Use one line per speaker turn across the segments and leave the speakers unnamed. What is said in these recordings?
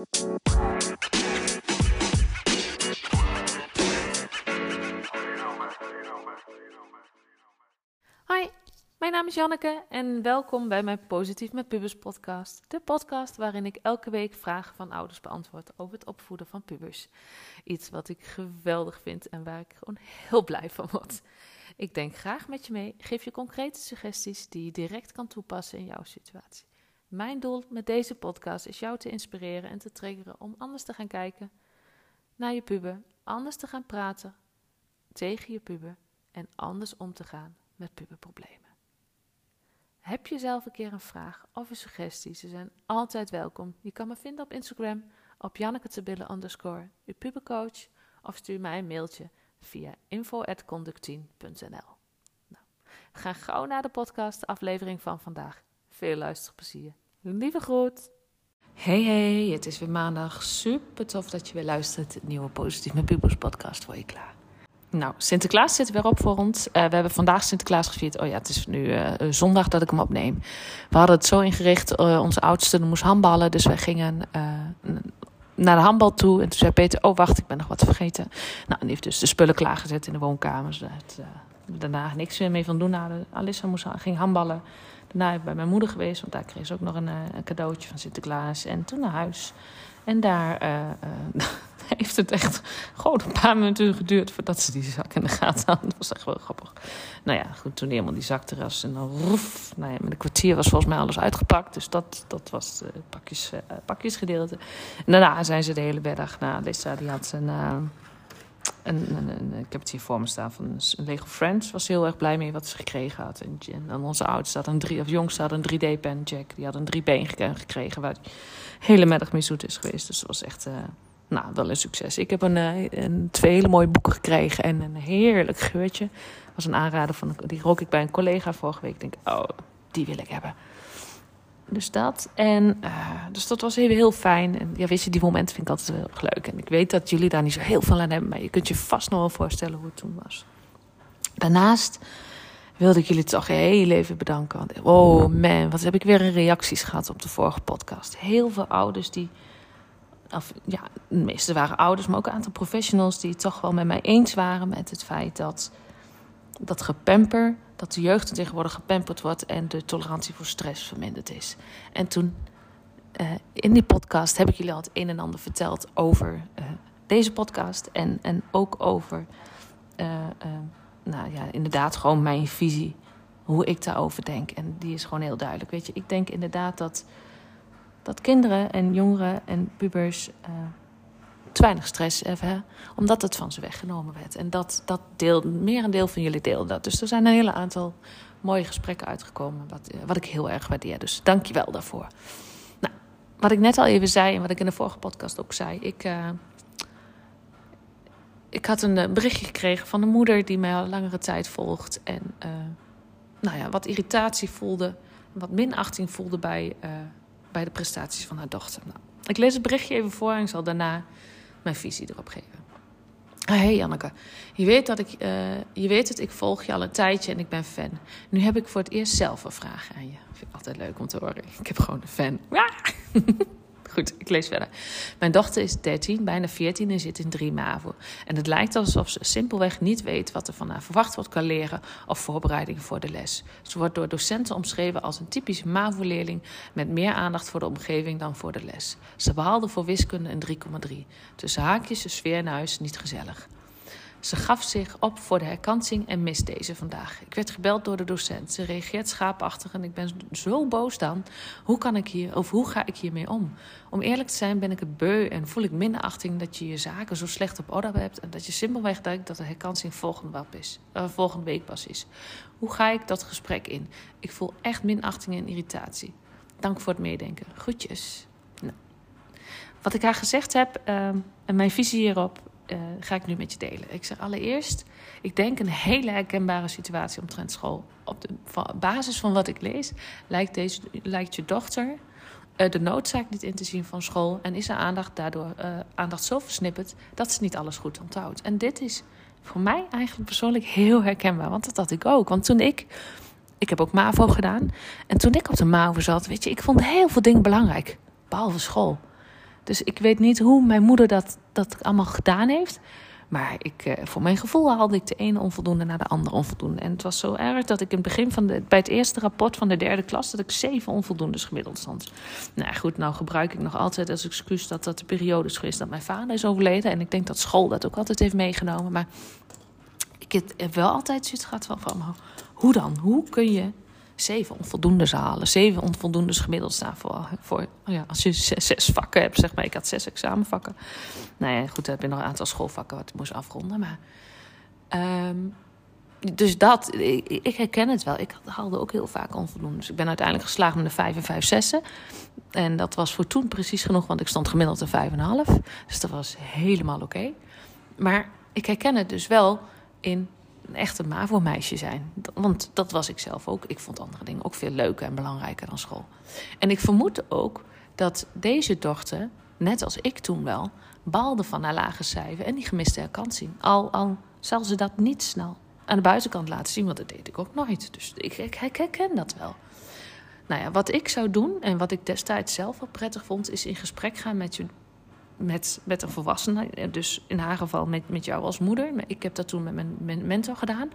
Hoi, mijn naam is Janneke en welkom bij mijn Positief met Pubers podcast. De podcast waarin ik elke week vragen van ouders beantwoord over het opvoeden van pubers. Iets wat ik geweldig vind en waar ik gewoon heel blij van word. Ik denk graag met je mee, geef je concrete suggesties die je direct kan toepassen in jouw situatie. Mijn doel met deze podcast is jou te inspireren en te triggeren om anders te gaan kijken naar je puber, anders te gaan praten tegen je puber en anders om te gaan met puberproblemen. Heb je zelf een keer een vraag of een suggestie? Ze zijn altijd welkom. Je kan me vinden op Instagram op Janneke underscore, je pubercoach, of stuur mij een mailtje via info.conductien.nl. Nou, gaan gauw naar de podcast, aflevering van vandaag. Veel luisterplezier. Lieve groet. Hey hey, het is weer maandag. Super tof dat je weer luistert. Het nieuwe Positief met Pubers podcast voor je klaar. Nou, Sinterklaas zit weer op voor ons. Uh, we hebben vandaag Sinterklaas gevierd. Oh ja, het is nu uh, zondag dat ik hem opneem. We hadden het zo ingericht. Uh, onze oudste moest handballen. Dus wij gingen naar de handbal toe. En toen zei Peter, oh wacht, ik ben nog wat vergeten. Nou, die heeft dus de spullen klaargezet in de woonkamer. Zodat daarna niks meer mee van doen. Alissa moest, ging handballen. Daarna bij mijn moeder geweest. Want daar kreeg ze ook nog een, een cadeautje van Sinterklaas. En toen naar huis. En daar heeft het echt gewoon een paar minuten geduurd voordat ze die zak in de gaten hadden. Dat was echt wel grappig. Nou ja, goed, toen helemaal die zak er was en dan roef. Nou ja, met een kwartier was volgens mij alles uitgepakt. Dus dat, dat was het pakjes, uh, pakjesgedeelte. En daarna zijn ze de hele middag. Nou, Lisa die had een, ik heb het hier voor me staan van Lego Friends. Was heel erg blij mee wat ze gekregen had. En, en onze oudste had een drie, of jongste had een 3D-pen, Jack. Die had een 3B gekregen waar hij hele middag mee zoet is geweest. Dus dat was echt... Uh, nou, wel een succes. Ik heb een, eh, een, twee hele mooie boeken gekregen en een heerlijk geurtje. Was een aanrader van, die rook ik bij een collega vorige week. Ik denk, oh, die wil ik hebben. Dus dat. En uh, dus dat was heel, heel fijn. En ja, weet je, die momenten vind ik altijd heel leuk. En ik weet dat jullie daar niet zo heel veel aan hebben, maar je kunt je vast nog wel voorstellen hoe het toen was. Daarnaast wilde ik jullie toch heel even bedanken. Oh man, wat heb ik weer een reacties gehad op de vorige podcast. Heel veel ouders die of ja, de meeste waren ouders, maar ook een aantal professionals die het toch wel met mij eens waren met het feit dat dat gepamper, dat de jeugd tegenwoordig gepamperd wordt en de tolerantie voor stress verminderd is. En toen uh, in die podcast heb ik jullie al het een en ander verteld over uh, deze podcast en, en ook over, uh, nou ja, inderdaad gewoon mijn visie, hoe ik daarover denk. En die is gewoon heel duidelijk. Weet je, ik denk inderdaad dat dat kinderen en jongeren en pubers te weinig stress hebben, omdat het van ze weggenomen werd. En dat, dat deel, meer een deel van jullie deelden dat. Dus er zijn een hele aantal mooie gesprekken uitgekomen, wat, eh, wat ik heel erg waardeer. Dus dank je wel daarvoor. Nou, wat ik net al even zei en wat ik in de vorige podcast ook zei, ik. Uh, ik had een berichtje gekregen van een moeder die mij al langere tijd volgt. En nou ja, wat irritatie voelde, wat minachting voelde bij bij de prestaties van haar dochter. Nou, ik lees het berichtje even voor en ik zal daarna mijn visie erop geven. Hé hey Janneke, je weet, dat ik, uh, je weet het, ik volg je al een tijdje en ik ben fan. Nu heb ik voor het eerst zelf een vraag aan je. Vind ik altijd leuk om te horen. Ik heb gewoon een fan. Goed, ik lees verder. Mijn dochter is 13, bijna 14 en zit in 3 MAVO. En het lijkt alsof ze simpelweg niet weet wat er van haar verwacht wordt kan leren of voorbereiding voor de les. Ze wordt door docenten omschreven als een typische MAVO-leerling met meer aandacht voor de omgeving dan voor de les. Ze behaalde voor wiskunde een 3,3. Tussen haakjes de sfeer in huis niet gezellig. Ze gaf zich op voor de herkansing en mist deze vandaag. Ik werd gebeld door de docent. Ze reageert schaapachtig en ik ben zo boos dan. Hoe kan ik hier, of hoe ga ik hiermee om? Om eerlijk te zijn ben ik het beu en voel ik minachting dat je je zaken zo slecht op orde hebt en dat je simpelweg denkt dat de herkansing volgende, is, uh, volgende week pas is. Hoe ga ik dat gesprek in? Ik voel echt minachting en irritatie. Dank voor het meedenken. Groetjes. Nou. Wat ik haar gezegd heb uh, en mijn visie hierop uh, ga ik nu met je delen. Ik zeg allereerst, ik denk een hele herkenbare situatie omtrent school. Op de basis van wat ik lees, lijkt, deze, lijkt je dochter uh, de noodzaak niet in te zien van school. En is haar aandacht daardoor uh, aandacht zo versnipperd dat ze niet alles goed onthoudt. En dit is voor mij eigenlijk persoonlijk heel herkenbaar. Want dat had ik ook. Want toen ik. Ik heb ook MAVO gedaan. En toen ik op de MAVO zat, weet je, ik vond heel veel dingen belangrijk. Behalve school. Dus ik weet niet hoe mijn moeder dat, dat allemaal gedaan heeft. Maar ik, eh, voor mijn gevoel haalde ik de ene onvoldoende naar de andere onvoldoende. En het was zo erg dat ik in het begin van bij het eerste rapport van de derde klas... dat ik zeven onvoldoendes gemiddeld stond. Nou goed, nou gebruik ik nog altijd als excuus dat dat de periode is dat mijn vader is overleden. En ik denk dat school dat ook altijd heeft meegenomen. Maar ik heb wel altijd zoiets gehad van, van hoe dan? Hoe kun je zeven onvoldoendes halen. Zeven onvoldoendes gemiddeld staan voor, voor oh ja, als je zes, vakken hebt, zeg maar. Ik had zes examenvakken. Nou ja, goed, dan heb je nog een aantal schoolvakken wat ik moest afronden. Maar, ehm, dus dat, ik, herken het wel. Ik haalde ook heel vaak onvoldoendes. Ik ben uiteindelijk geslaagd met de vijf en vijf zessen. En dat was voor toen precies genoeg, want ik stond gemiddeld een vijf en een half. Dus dat was helemaal oké. Maar ik herken het dus wel in een echte MAVO-meisje zijn. Want dat was ik zelf ook. Ik vond andere dingen ook veel leuker en belangrijker dan school. En ik vermoed ook dat deze dochter, net als ik toen wel, baalde van haar lage cijfer en die gemiste herkansing. Al, al zal ze dat niet snel aan de buitenkant laten zien, want dat deed ik ook nooit. Dus ik, ik, ik herken dat wel. Nou ja, wat ik zou doen en wat ik destijds zelf wel prettig vond, is in gesprek gaan met je met, met een volwassene, dus in haar geval met, met jou als moeder. Ik heb dat toen met mijn, mentor gedaan.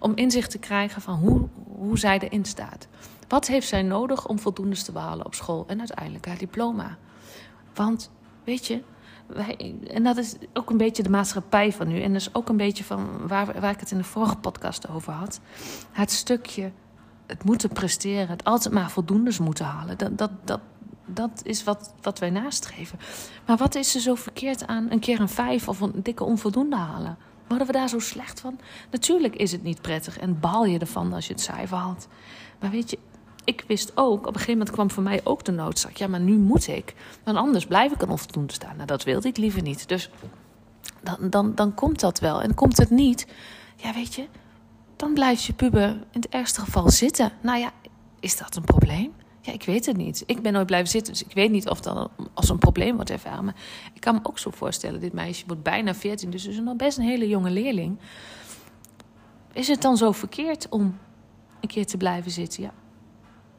Om inzicht te krijgen van hoe, hoe zij erin staat. Wat heeft zij nodig om voldoende te behalen op school en uiteindelijk haar diploma? Want, weet je, en dat is ook een beetje de maatschappij van nu. En dat is ook een beetje van waar, waar ik het in de vorige podcast over had. Het stukje, het moeten presteren, het altijd maar voldoendes moeten halen. Dat, dat, dat, dat is wat, wat wij nastreven. Maar wat is er zo verkeerd aan een keer een vijf of een dikke onvoldoende halen? Worden we daar zo slecht van? Natuurlijk is het niet prettig en baal je ervan als je het cijfer haalt. Maar weet je, ik wist ook, op een gegeven moment kwam voor mij ook de noodzaak. Ja, maar nu moet ik. Want anders blijf ik een onvoldoende staan. Nou, dat wilde ik liever niet. Dus dan, dan, dan komt dat wel. En komt het niet, ja, weet je, dan blijft je puber in het ergste geval zitten. Nou ja, is dat een probleem? Ja, ik weet het niet. Ik ben nooit blijven zitten, dus ik weet niet of dat als een probleem wordt ervaren. Maar ik kan me ook zo voorstellen, dit meisje wordt bijna 14, dus is nog best een hele jonge leerling. Is het dan zo verkeerd om een keer te blijven zitten? Ja.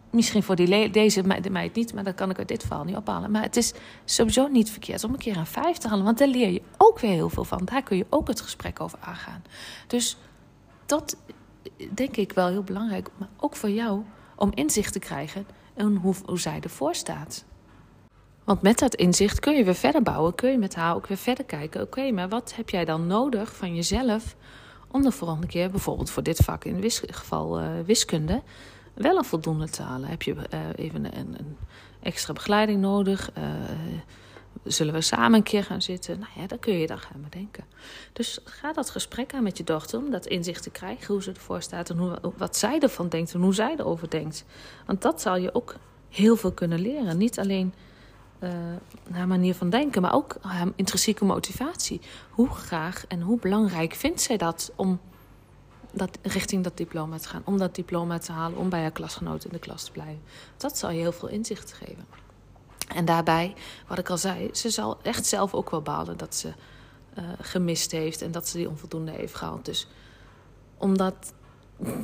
Misschien voor die deze meid niet, maar dat kan ik uit dit verhaal niet ophalen. Maar het is sowieso niet verkeerd om een keer een vijf te halen. Want daar leer je ook weer heel veel van. Daar kun je ook het gesprek over aangaan. Dus dat denk ik wel heel belangrijk. Maar ook voor jou om inzicht te krijgen en hoe, hoe zij ervoor staat. Want met dat inzicht kun je weer verder bouwen, kun je met haar ook weer verder kijken. Oké, maar wat heb jij dan nodig van jezelf om de volgende keer, bijvoorbeeld voor dit vak in wis geval uh, wiskunde, wel een voldoende te halen? Heb je uh, even een, een, extra begeleiding nodig? Uh, zullen we samen een keer gaan zitten? Nou ja, dan kun je dan gaan bedenken. Dus ga dat gesprek aan met je dochter om dat inzicht te krijgen hoe ze ervoor staat en hoe, wat zij ervan denkt en hoe zij erover denkt. Want dat zal je ook heel veel kunnen leren. Niet alleen uh, haar manier van denken, maar ook intrinsieke motivatie. Hoe graag en hoe belangrijk vindt zij dat om dat, richting dat diploma te gaan, om dat diploma te halen, om bij haar klasgenoten in de klas te blijven. Dat zal je heel veel inzicht geven. En daarbij, wat ik al zei, ze zal echt zelf ook wel balen dat ze uh, gemist heeft en dat ze die onvoldoende heeft gehaald. Dus om dat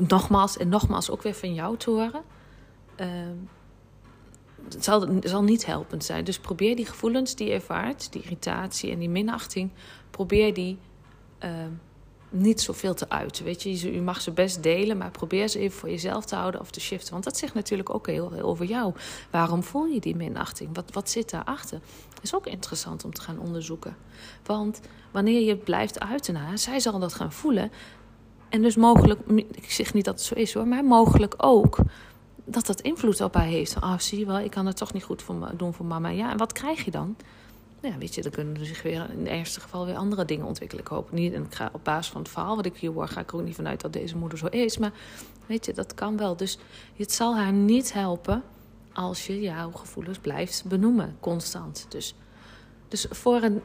nogmaals en nogmaals ook weer van jou te horen, uh, het zal, niet helpend zijn. Dus probeer die gevoelens die je ervaart, die irritatie en die minachting, probeer die. Uh, niet zoveel te uiten. Weet je, je mag ze best delen, maar probeer ze even voor jezelf te houden of te shiften. Want dat zegt natuurlijk ook heel veel over jou. Waarom voel je die minachting? Wat, wat zit daarachter? Is ook interessant om te gaan onderzoeken. Want wanneer je blijft uiten naar, zij zal dat gaan voelen. En dus mogelijk, ik zeg niet dat het zo is hoor, maar mogelijk ook dat dat invloed op haar heeft. Ah, zie je wel, ik kan het toch niet goed voor doen voor mama. Ja, en wat krijg je dan? Ja, weet je, dan kunnen zich weer in het ergste geval weer andere dingen ontwikkelen. Ik hoop niet, en ik ga op basis van het verhaal wat ik hier hoor, ga ik er ook niet vanuit dat deze moeder zo is. Maar weet je, dat kan wel. Dus het zal haar niet helpen als je jouw gevoelens blijft benoemen, constant. Dus, dus voor een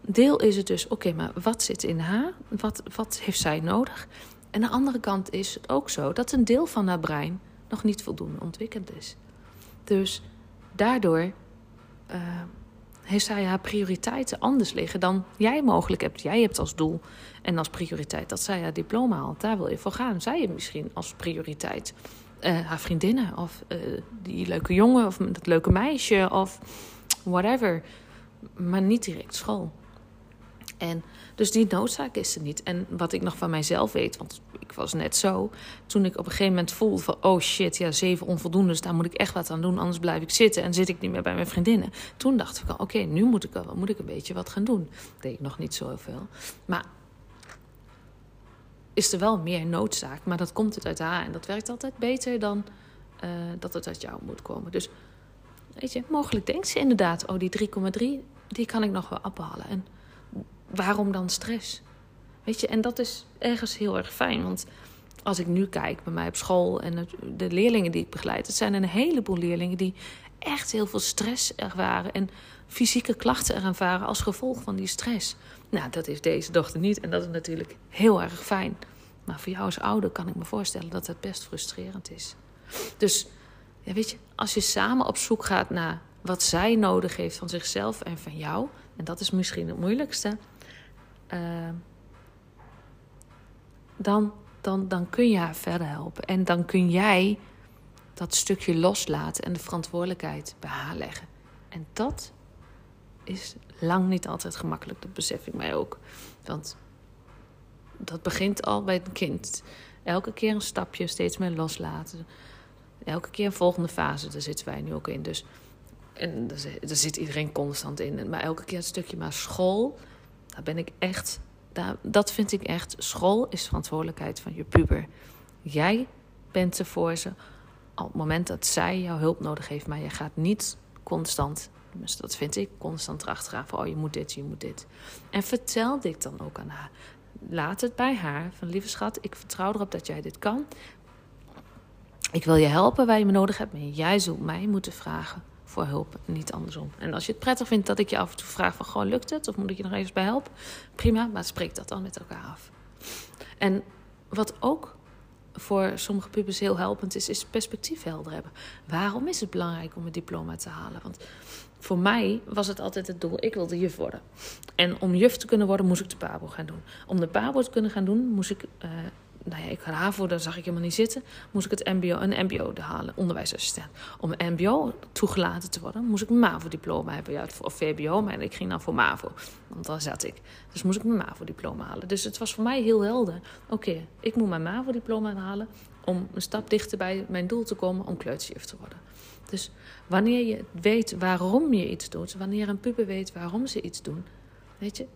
deel is het dus, oké, maar wat zit in haar? Wat, wat heeft zij nodig? En aan de andere kant is het ook zo dat een deel van haar brein nog niet voldoende ontwikkeld is. Dus daardoor. Uh, heeft zij haar prioriteiten anders liggen dan jij mogelijk hebt. Jij hebt als doel en als prioriteit dat zij haar diploma haalt. Daar wil je voor gaan. Zij heeft misschien als prioriteit uh, haar vriendinnen of uh, die leuke jongen of dat leuke meisje of whatever. Maar niet direct school. En dus die noodzaak is er niet. En wat ik nog van mijzelf weet, want ik was net zo. Toen ik op een gegeven moment voelde van... oh shit, ja, zeven onvoldoendes, daar moet ik echt wat aan doen. Anders blijf ik zitten en zit ik niet meer bij mijn vriendinnen. Toen dacht ik al, oké, nu moet ik, wel, moet ik een beetje wat gaan doen. Dat deed ik nog niet zoveel. Maar is er wel meer noodzaak. Maar dat komt het uit haar. En dat werkt altijd beter dan uh, dat het uit jou moet komen. Dus weet je, mogelijk denkt ze inderdaad... oh, die 3,3, die kan ik nog wel ophalen. En waarom dan stress? Weet je, en dat is ergens heel erg fijn. Want als ik nu kijk bij mij op school en de leerlingen die ik begeleid, het zijn een heleboel leerlingen die echt heel veel stress ervaren en fysieke klachten ervaren als gevolg van die stress. Nou, dat is deze dochter niet en dat is natuurlijk heel erg fijn. Maar voor jou als ouder kan ik me voorstellen dat het best frustrerend is. Dus ja, weet je, als je samen op zoek gaat naar wat zij nodig heeft van zichzelf en van jou, en dat is misschien het moeilijkste, uh, dan, dan, dan kun je haar verder helpen. En dan kun jij dat stukje loslaten en de verantwoordelijkheid bij haar leggen. En dat is lang niet altijd gemakkelijk, dat besef ik mij ook. Want dat begint al bij het kind. Elke keer een stapje, steeds meer loslaten. Elke keer een volgende fase, daar zitten wij nu ook in. Dus, en daar zit iedereen constant in. Maar elke keer een stukje maar school, daar ben ik echt dat vind ik echt. School is verantwoordelijkheid van je puber. Jij bent er voor ze op het moment dat zij jouw hulp nodig heeft. Maar je gaat niet constant, dus dat vind ik, constant erachteraan van... oh, je moet dit, je moet dit. En vertel dit dan ook aan haar. Laat het bij haar. Van lieve schat, ik vertrouw erop dat jij dit kan. Ik wil je helpen waar je me nodig hebt. Maar jij zult mij moeten vragen voor hulp, niet andersom. En als je het prettig vindt dat ik je af en toe vraag van... gewoon lukt het of moet ik je nog even bij helpen? Prima, maar spreek dat dan met elkaar af. En wat ook voor sommige pubers heel helpend is... is perspectief helder hebben. Waarom is het belangrijk om een diploma te halen? Want voor mij was het altijd het doel, ik wilde juf worden. En om juf te kunnen worden, moest ik de PABO gaan doen. Om de PABO te kunnen gaan doen, moest ik... Uh, nou ja, ik had HAVO, daar zag ik helemaal niet zitten. Moest ik het MBO, een MBO halen, onderwijsassistent. Om MBO toegelaten te worden, moest ik een MAVO-diploma hebben. Ja, of VBO, maar ik ging dan voor MAVO. Want daar zat ik. Dus moest ik mijn MAVO-diploma halen. Dus het was voor mij heel helder. Oké, ik moet mijn MAVO-diploma halen om een stap dichter bij mijn doel te komen om kleuterjuf te worden. Dus wanneer je weet waarom je iets doet, wanneer een puber weet waarom ze iets doen, weet je,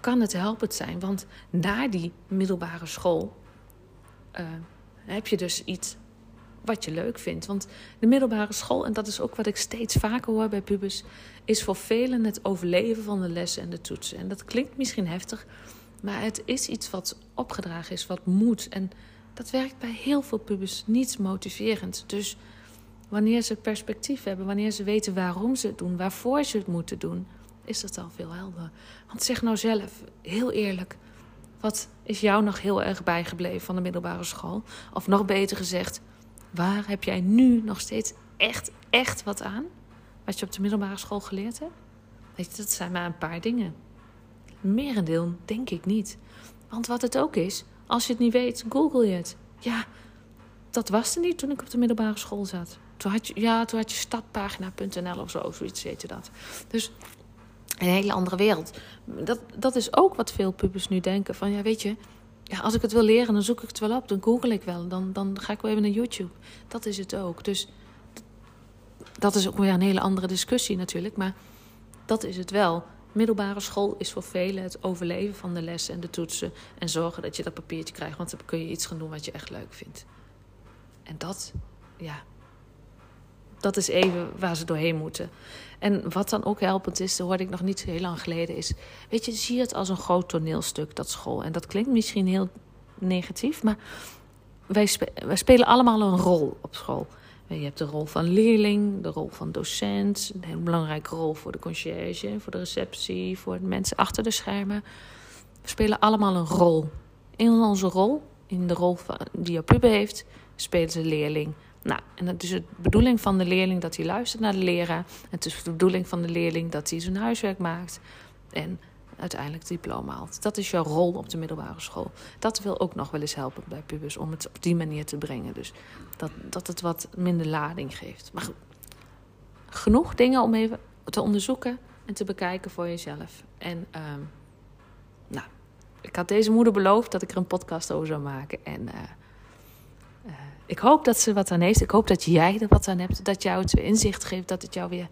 kan het helpend zijn. Want na die middelbare school uh, heb je dus iets wat je leuk vindt. Want de middelbare school, en dat is ook wat ik steeds vaker hoor bij pubers, is voor velen het overleven van de lessen en de toetsen. En dat klinkt misschien heftig, maar het is iets wat opgedragen is, wat moet. En dat werkt bij heel veel pubers niet motiverend. Dus wanneer ze perspectief hebben, wanneer ze weten waarom ze het doen, waarvoor ze het moeten doen, is dat al veel helder. Want zeg nou zelf, heel eerlijk, wat is jou nog heel erg bijgebleven van de middelbare school? Of nog beter gezegd, waar heb jij nu nog steeds echt, echt wat aan? Wat je op de middelbare school geleerd hebt? Weet je, dat zijn maar een paar dingen. Merendeel denk ik niet. Want wat het ook is, als je het niet weet, google je het. Ja, dat was er niet toen ik op de middelbare school zat. Toen had je, ja, toen had je stadpagina.nl of zo, zoiets heette dat. Dus een hele andere wereld. Dat, dat is ook wat veel pubers nu denken. Van ja, weet je, ja, als ik het wil leren, dan zoek ik het wel op. Dan google ik wel. Dan, dan ga ik wel even naar YouTube. Dat is het ook. Dus dat is ook weer een hele andere discussie natuurlijk. Maar dat is het wel. Middelbare school is voor velen het overleven van de lessen en de toetsen. En zorgen dat je dat papiertje krijgt. Want dan kun je iets gaan doen wat je echt leuk vindt. En dat, ja, dat is even waar ze doorheen moeten. En wat dan ook helpend is, dat hoorde ik nog niet zo heel lang geleden, is... Weet je, zie het als een groot toneelstuk, dat school. En dat klinkt misschien heel negatief, maar wij, spelen allemaal een rol op school. Je hebt de rol van leerling, de rol van docent, een heel belangrijke rol voor de conciërge, voor de receptie, voor de mensen achter de schermen. We spelen allemaal een rol. In onze rol, in de rol van, die je puber heeft, spelen ze leerling. Nou, en het is de bedoeling van de leerling dat hij luistert naar de leraar. Het is de bedoeling van de leerling dat hij zijn huiswerk maakt. En uiteindelijk diploma haalt. Dat is jouw rol op de middelbare school. Dat wil ook nog wel eens helpen bij pubers om het op die manier te brengen. Dus dat, dat het wat minder lading geeft. Maar goed, genoeg dingen om even te onderzoeken en te bekijken voor jezelf. En ehm, nou, ik had deze moeder beloofd dat ik er een podcast over zou maken. En eh, ik hoop dat ze wat aan heeft. Ik hoop dat jij er wat aan hebt. Dat jou het weer inzicht geeft. Dat het jou weer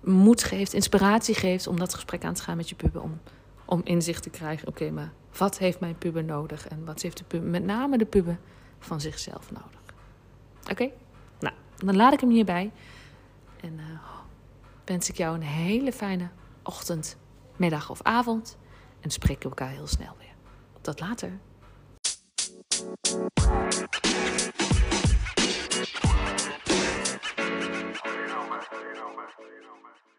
moed geeft, inspiratie geeft om dat gesprek aan te gaan met je puber. Om, om inzicht te krijgen. Oké, maar wat heeft mijn puber nodig? En wat heeft de puber, met name de puber, van zichzelf nodig? Oké? Nou, dan laat ik hem hierbij. En uh, wens ik jou een hele fijne ochtend, middag of avond. En spreken elkaar heel snel weer. Tot later. You know, man. You.